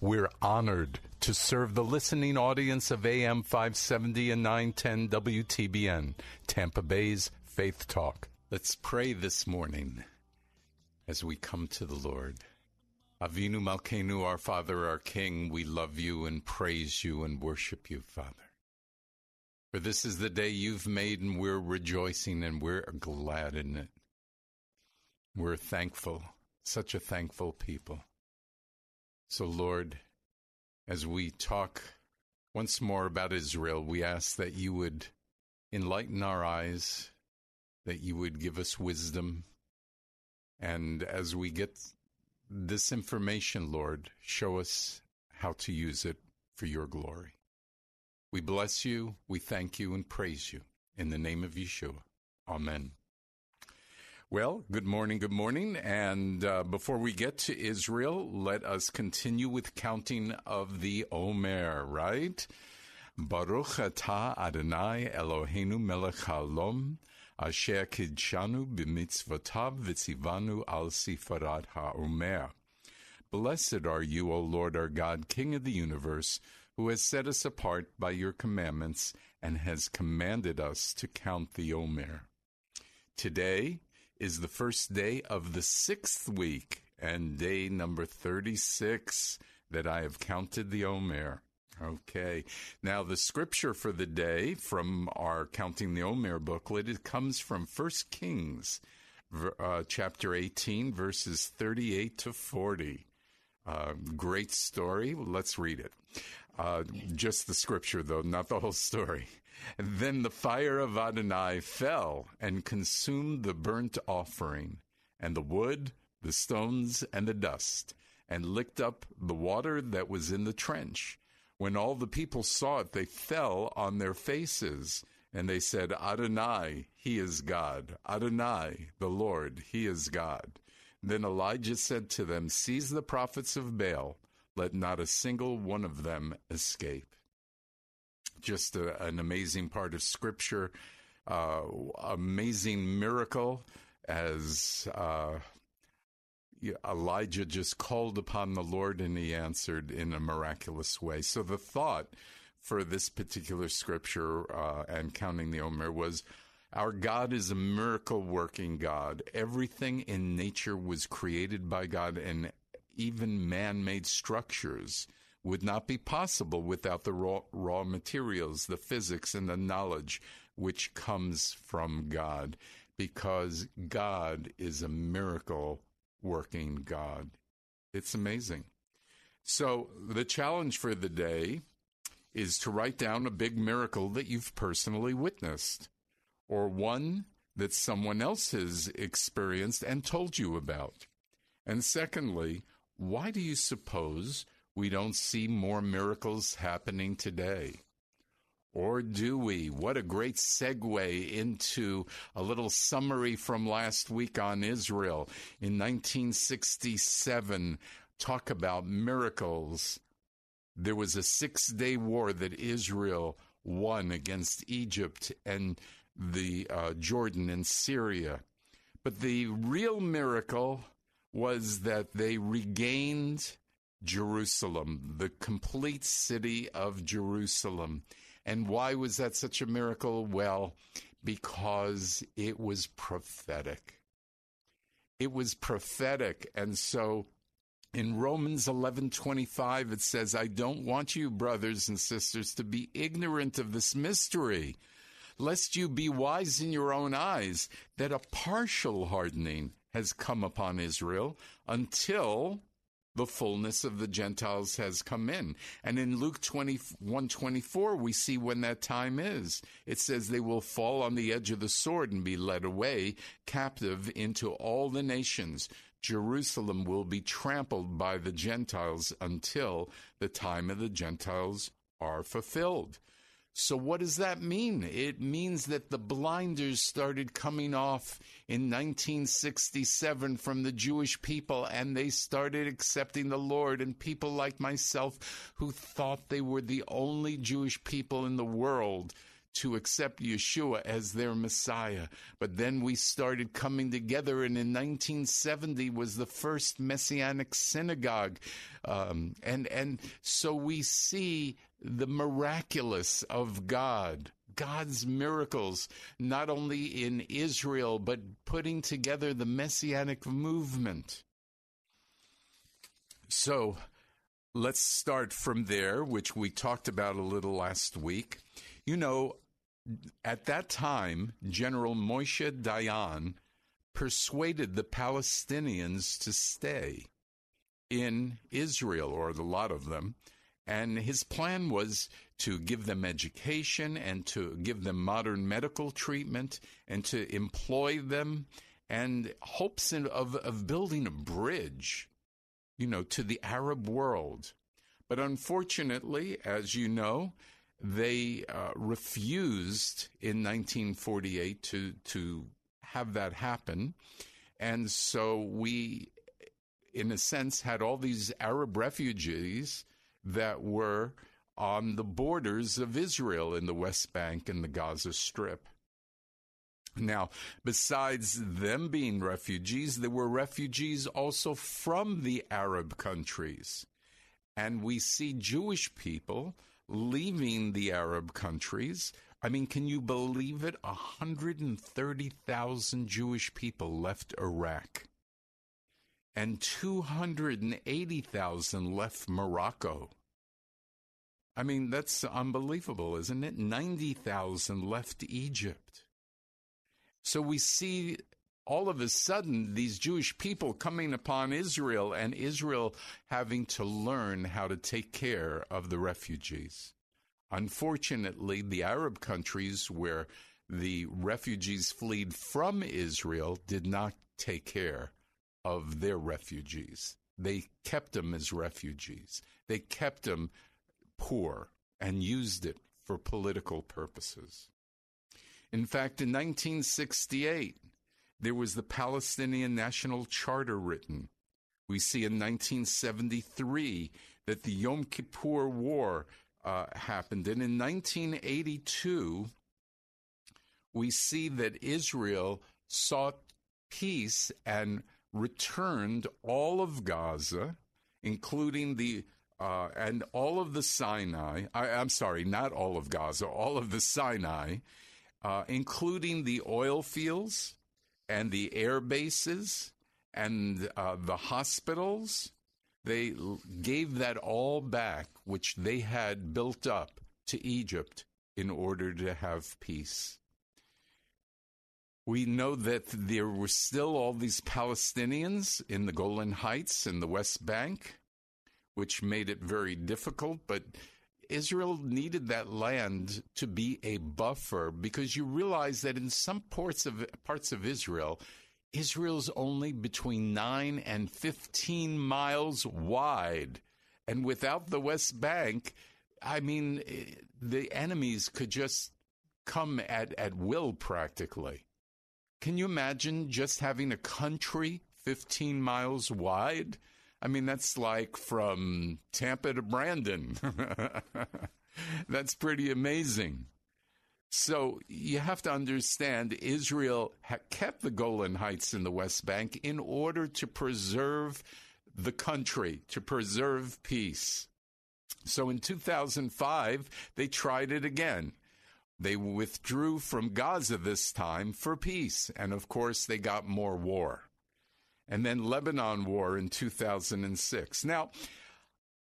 We're honored to serve the listening audience of AM 570 and 910 WTBN, Tampa Bay's Faith Talk. Let's pray this morning as we come to the Lord. Avinu Malkeinu, our Father, our King, we love you and praise you and worship you, Father. For this is the day you've made, and we're rejoicing and we're glad in it. We're thankful, such a thankful people. So, Lord, as we talk once more about Israel, we ask that you would enlighten our eyes, that you would give us wisdom, and as we get this information, Lord, show us how to use it for your glory. We bless you, we thank you, and praise you. In the name of Yeshua. Amen. Well, good morning, good morning. And uh, before we get to Israel, let us continue with counting of the Omer, right? Baruch atah Adonai Eloheinu melech haolam, asher kidshanu b'mitzvotav v'tzivanu al sefirat ha'omer. Blessed are you, O Lord our God, King of the universe, who has set us apart by your commandments and has commanded us to count the Omer. Today, is the first day of the sixth week and day number 36 that I have counted the Omer. Okay. Now, the scripture for the day from our Counting the Omer booklet, it comes from 1 Kings, uh, chapter 18, verses 38 to 40. Uh, great story. Let's read it. Uh, just the scripture, though, not the whole story. Then the fire of Adonai fell and consumed the burnt offering, and the wood, the stones, and the dust, and licked up the water that was in the trench. When all the people saw it, they fell on their faces, and they said, Adonai, He is God. Adonai, the Lord, He is God. Then Elijah said to them, Seize the prophets of Baal, let not a single one of them escape just a, an amazing part of Scripture, uh, amazing miracle as uh, Elijah just called upon the Lord and he answered in a miraculous way. So the thought for this particular scripture uh, and counting the Omer was. Our God is a miracle working God. Everything in nature was created by God, and even man made structures would not be possible without the raw, raw materials, the physics, and the knowledge which comes from God, because God is a miracle working God. It's amazing. So, the challenge for the day is to write down a big miracle that you've personally witnessed, or one that someone else has experienced and told you about. And secondly, why do you suppose we don't see more miracles happening today. Or do we? What a great segue into a little summary from last week on Israel. In 1967, talk about miracles. There was a six day war that Israel won against Egypt, and the uh, Jordan and Syria. But the real miracle was that they regained Jerusalem, the complete city of Jerusalem. And why was that such a miracle? Well, because it was prophetic. It was prophetic. And so in Romans 11:25 it says, "I don't want you brothers and sisters to be ignorant of this mystery, lest you be wise in your own eyes, that a partial hardening has come upon Israel until the fullness of the Gentiles has come in. And in Luke 21 24, we see when that time is. It says they will fall on the edge of the sword and be led away captive into all the nations. Jerusalem will be trampled by the Gentiles until the time of the Gentiles are fulfilled. So, what does that mean? It means that the blinders started coming off in 1967 from the Jewish people and they started accepting the Lord. And people like myself who thought they were the only Jewish people in the world to accept Yeshua as their Messiah. But then we started coming together, and in 1970 was the first Messianic synagogue, um, and and so we see the miraculous of God. God's miracles, not only in Israel, but putting together the messianic movement. So let's start from there, which we talked about a little last week. You know, at that time, General Moshe Dayan persuaded the Palestinians to stay in Israel, or a lot of them. And his plan was to give them education and to give them modern medical treatment and to employ them and hopes of, of building a bridge, you know, to the Arab world. But unfortunately, as you know, they uh, refused in 1948 to to have that happen, and so we, in a sense, had all these Arab refugees that were on the borders of Israel in the West Bank and the Gaza Strip. Now, besides them being refugees, there were refugees also from the Arab countries. And we see Jewish people leaving the Arab countries. I mean, can you believe it? 130,000 Jewish people left Iraq, and 280,000 left Morocco. I mean, that's unbelievable, isn't it? 90,000 left Egypt. So we see all of a sudden these Jewish people coming upon Israel and Israel having to learn how to take care of the refugees. Unfortunately, the Arab countries where the refugees fled from Israel did not take care of their refugees. They kept them as refugees. They kept them poor and used it for political purposes. In fact, in 1968, there was the Palestinian National Charter written. We see in 1973 that the Yom Kippur War uh, happened. And in 1982, we see that Israel sought peace and returned all of Gaza, including the uh, and all of the Sinai. I, am sorry, not all of Gaza, all of the Sinai, uh, including the oil fields and the air bases and uh, the hospitals, they gave that all back, which they had built up to Egypt in order to have peace. We know that there were still all these Palestinians in the Golan Heights and the West Bank, which made it very difficult, but Israel needed that land to be a buffer because you realize that in some parts of parts of Israel, Israel's only between 9 and 15 miles wide. And without the West Bank, I mean, the enemies could just come at, at will practically. Can you imagine just having a country 15 miles wide? I mean, that's like from Tampa to Brandon. that's pretty amazing. So you have to understand Israel kept the Golan Heights in the West Bank in order to preserve the country, to preserve peace. So in 2005, they tried it again. They withdrew from Gaza this time for peace. And of course, they got more war. And then Lebanon war in 2006. Now,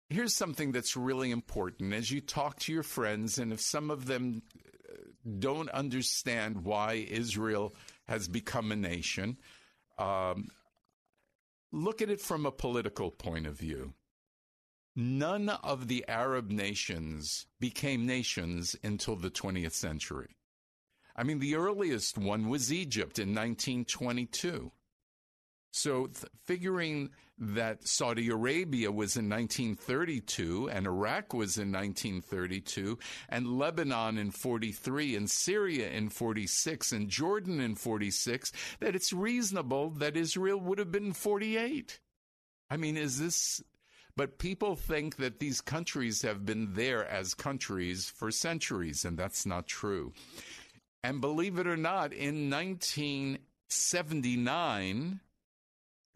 here's something that's really important as you talk to your friends, and if some of them uh, don't understand why Israel has become a nation, um, look at it from a political point of view. None of the Arab nations became nations until the 20th century. I mean, the earliest one was Egypt in 1922. So, th- figuring that Saudi Arabia was in 1932 and Iraq was in 1932 and Lebanon in 43 and Syria in 46 and Jordan in 46, that it's reasonable that Israel would have been 48. I mean, is this. But people think that these countries have been there as countries for centuries, and that's not true. And believe it or not, in 1979,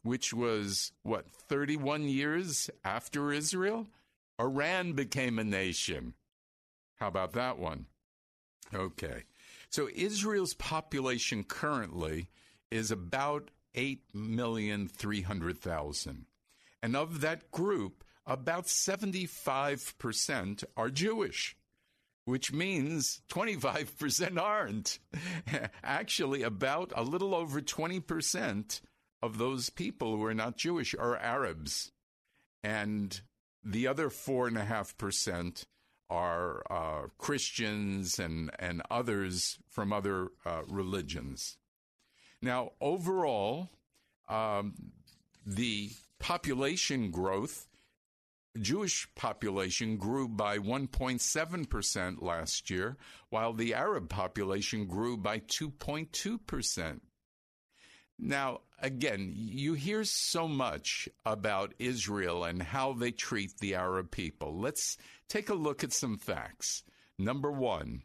which was what, 31 years after Israel? Iran became a nation. How about that one? Okay. So Israel's population currently is about 8,300,000. And of that group, about 75% are Jewish, which means 25% aren't. Actually, about a little over 20% of those people who are not Jewish are Arabs. And the other 4.5% are uh, Christians and, and others from other uh, religions. Now, overall, um, the population growth, Jewish population grew by 1.7% last year, while the Arab population grew by 2.2%. Now, again, you hear so much about Israel and how they treat the Arab people. Let's take a look at some facts. Number one,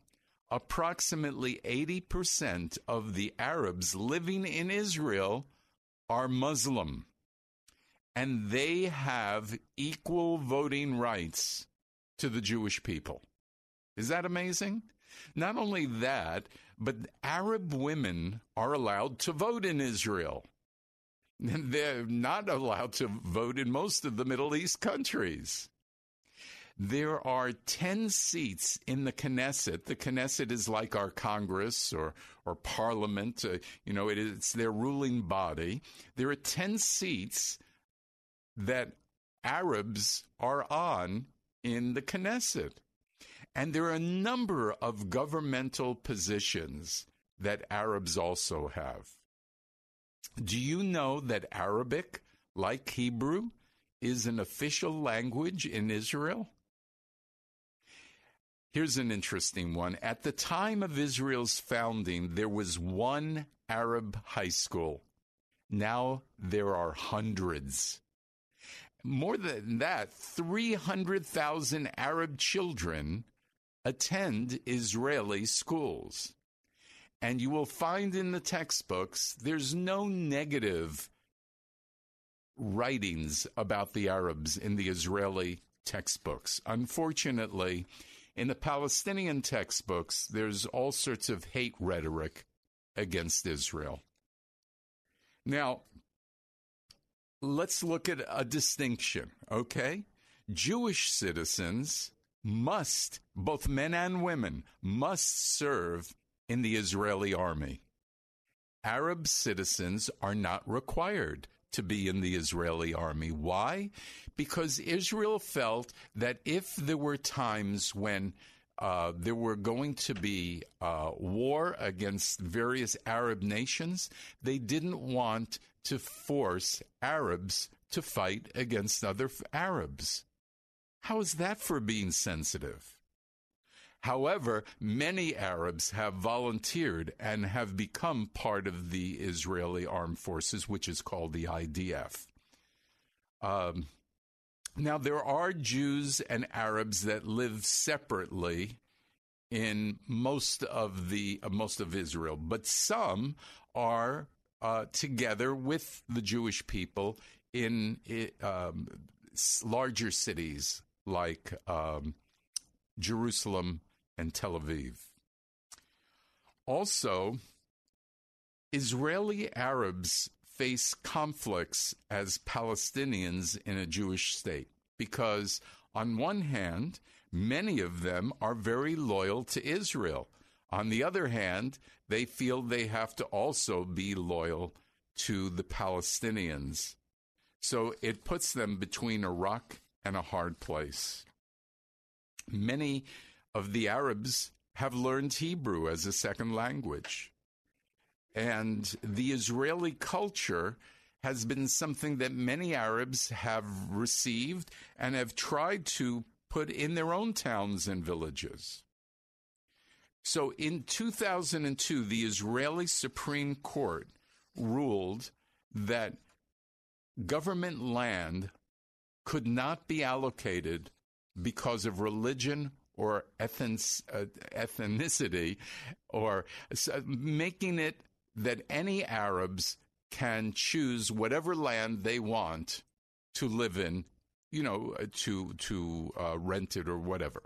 approximately 80% of the Arabs living in Israel are Muslim, and they have equal voting rights to the Jewish people. Is that amazing? Not only that, but Arab women are allowed to vote in Israel. They're not allowed to vote in most of the Middle East countries. There are 10 seats in the Knesset. The Knesset is like our Congress or, or Parliament. Uh, you know, it is, it's their ruling body. There are 10 seats that Arabs are on in the Knesset. And there are a number of governmental positions that Arabs also have. Do you know that Arabic, like Hebrew, is an official language in Israel? Here's an interesting one. At the time of Israel's founding, there was one Arab high school. Now there are hundreds. More than that, 300,000 Arab children attend Israeli schools. And you will find in the textbooks there's no negative writings about the Arabs in the Israeli textbooks. Unfortunately, in the Palestinian textbooks, there's all sorts of hate rhetoric against Israel. Now, let's look at a distinction, okay? Jewish citizens must, both men and women, must serve in the Israeli army. Arab citizens are not required to be in the Israeli army. Why? Because Israel felt that if there were times when uh, there were going to be uh, war against various Arab nations, they didn't want to force Arabs to fight against other Arabs. How is that for being sensitive? However, many Arabs have volunteered and have become part of the Israeli armed forces, which is called the IDF. Um, now, there are Jews and Arabs that live separately in most of the uh, most of Israel, but some are uh, together with the Jewish people in um, larger cities like um, Jerusalem and Tel Aviv. Also, Israeli Arabs face conflicts as Palestinians in a Jewish state because, on one hand, many of them are very loyal to Israel. On the other hand, they feel they have to also be loyal to the Palestinians. So it puts them between a rock and a hard place. Many of the Arabs have learned Hebrew as a second language. And the Israeli culture has been something that many Arabs have received and have tried to put in their own towns and villages. So in 2002, the Israeli Supreme Court ruled that government land could not be allocated because of religion or uh, ethnicity, or making it that any Arabs can choose whatever land they want to live in, you know, uh, to to uh, rent it or whatever.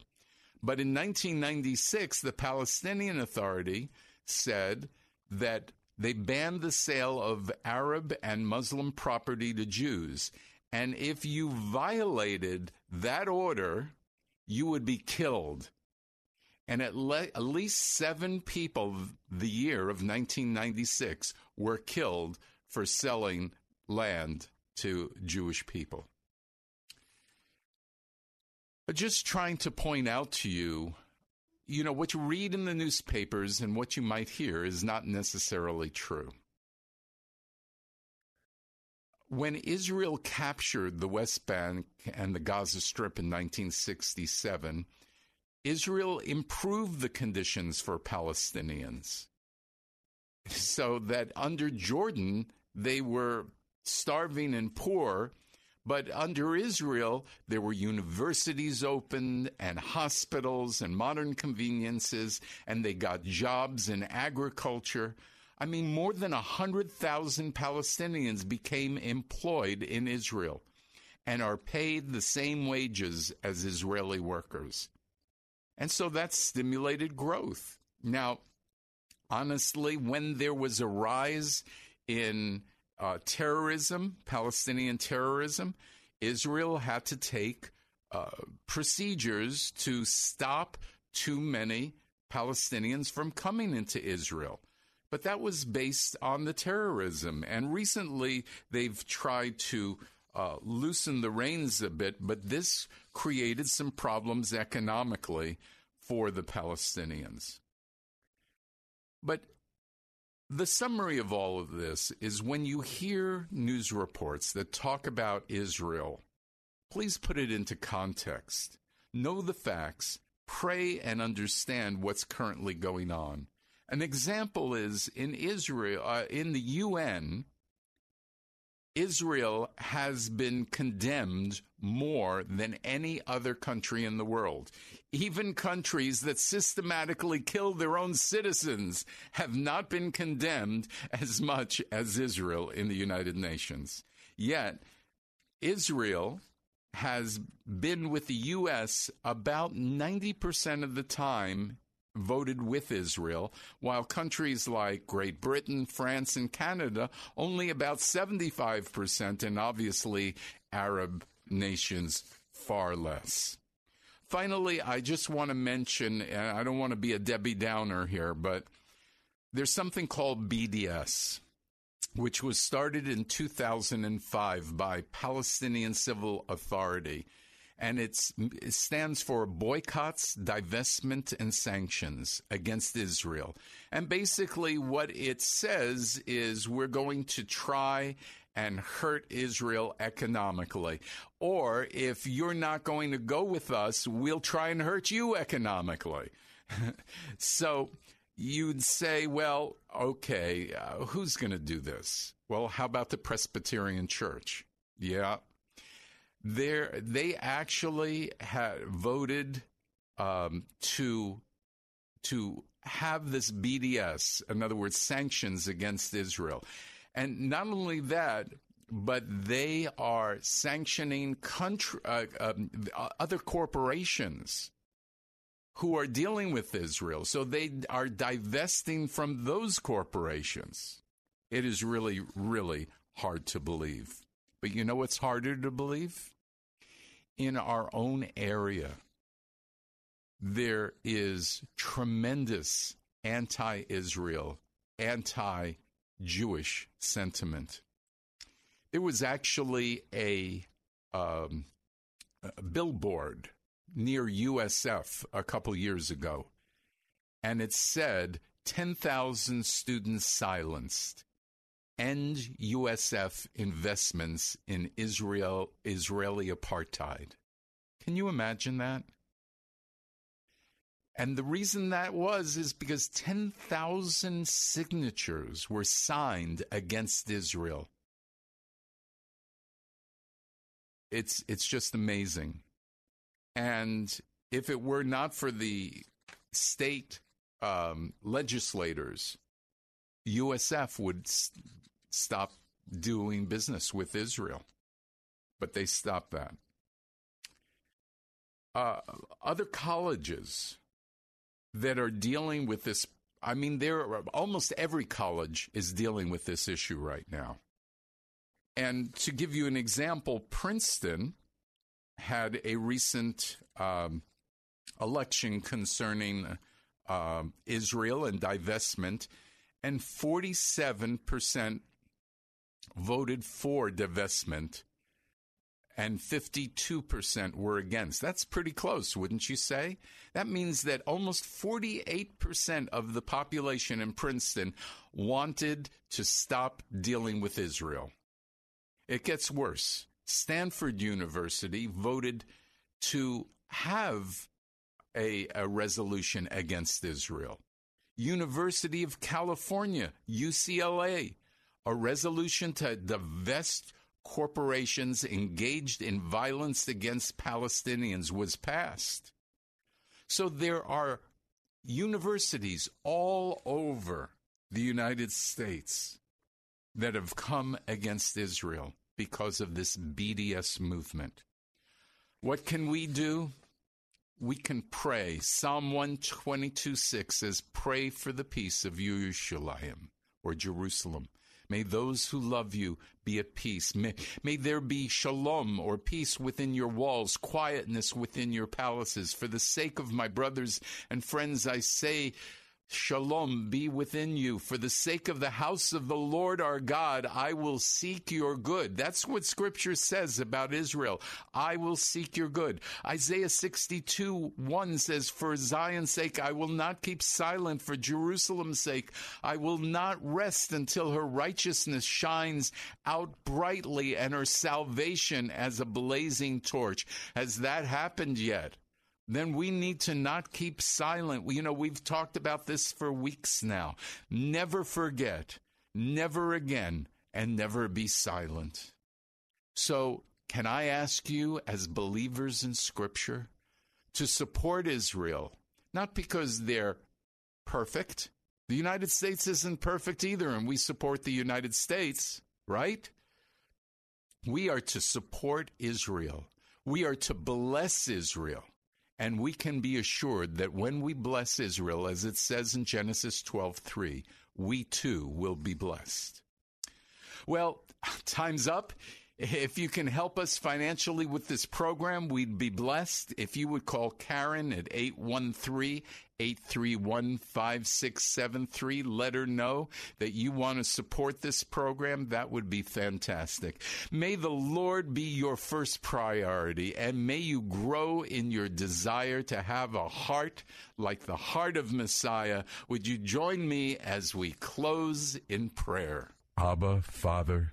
But in 1996, the Palestinian Authority said that they banned the sale of Arab and Muslim property to Jews. And if you violated that order, you would be killed. And at, le- at least seven people the year of 1996 were killed for selling land to Jewish people. But just trying to point out to you, you know, what you read in the newspapers and what you might hear is not necessarily true. When Israel captured the West Bank and the Gaza Strip in 1967, Israel improved the conditions for Palestinians so that under Jordan, they were starving and poor but under Israel, there were universities opened and hospitals and modern conveniences, and they got jobs in agriculture. I mean, more than 100,000 Palestinians became employed in Israel and are paid the same wages as Israeli workers. And so that stimulated growth. Now, honestly, when there was a rise in uh, terrorism, Palestinian terrorism, Israel had to take uh, procedures to stop too many Palestinians from coming into Israel. But that was based on the terrorism. And recently, they've tried to uh, loosen the reins a bit, but this created some problems economically for the Palestinians. But the summary of all of this is when you hear news reports that talk about Israel, please put it into context. Know the facts, pray and understand what's currently going on. An example is in Israel, uh, in the UN, Israel has been condemned more than any other country in the world. Even countries that systematically kill their own citizens have not been condemned as much as Israel in the United Nations. Yet, Israel has been with the U.S. about 90% of the time voted with Israel, while countries like Great Britain, France, and Canada only about 75%, and obviously Arab nations far less. Finally, I just want to mention, and I don't want to be a Debbie Downer here, but there's something called BDS, which was started in 2005 by Palestinian Civil Authority and it stands for boycotts, divestment, and sanctions against Israel. And basically, what it says is we're going to try and hurt Israel economically. Or if you're not going to go with us, we'll try and hurt you economically. so you'd say, well, okay, uh, who's going to do this? Well, how about the Presbyterian Church? Yeah, there they actually had voted um, to to have this BDS, in other words, sanctions against Israel. And not only that, but they are sanctioning country, uh, um, other corporations who are dealing with Israel. So they are divesting from those corporations. It is really, really hard to believe. But you know what's harder to believe? In our own area, there is tremendous anti Israel, anti Jewish sentiment. There was actually a, um, a billboard near USF a couple years ago, and it said 10,000 students silenced. End USF investments in Israel Israeli apartheid. Can you imagine that? And the reason that was is because 10,000 signatures were signed against Israel. It's it's just amazing. And if it were not for the state um, legislators, USF would s- stop doing business with Israel. But they stopped that. Uh, other colleges that are dealing with this, I mean, there are, almost every college is dealing with this issue right now. And to give you an example, Princeton had a recent um, election concerning uh, Israel and divestment, and 47% voted for divestment, and 52% were against. That's pretty close, wouldn't you say? That means that almost 48% of the population in Princeton wanted to stop dealing with Israel. It gets worse. Stanford University voted to have a, a resolution against Israel. University of California, UCLA, a resolution to divest corporations engaged in violence against Palestinians was passed. So there are universities all over the United States that have come against Israel because of this BDS movement. What can we do? We can pray. Psalm 122 6 says, Pray for the peace of Yerushalayim or Jerusalem. May those who love you be at peace. May, may, there be shalom or peace within your walls, quietness within your palaces. For the sake of my brothers and friends, I say, Shalom be within you. For the sake of the house of the Lord our God, I will seek your good. That's what scripture says about Israel. I will seek your good. Isaiah 62 1 says, For Zion's sake, I will not keep silent. For Jerusalem's sake, I will not rest until her righteousness shines out brightly and her salvation as a blazing torch. Has that happened yet? Then we need to not keep silent. You know, we've talked about this for weeks now. Never forget, never again, and never be silent. So, can I ask you, as believers in Scripture, to support Israel? Not because they're perfect. The United States isn't perfect either, and we support the United States, right? We are to support Israel. We are to bless Israel. And we can be assured that when we bless Israel, as it says in Genesis 12:3, we too will be blessed. Well, time's up. If you can help us financially with this program, we'd be blessed. If you would call Karen at 813 831 5673, let her know that you want to support this program. That would be fantastic. May the Lord be your first priority, and may you grow in your desire to have a heart like the heart of Messiah. Would you join me as we close in prayer? Abba, Father,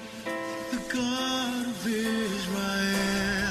God of Israel.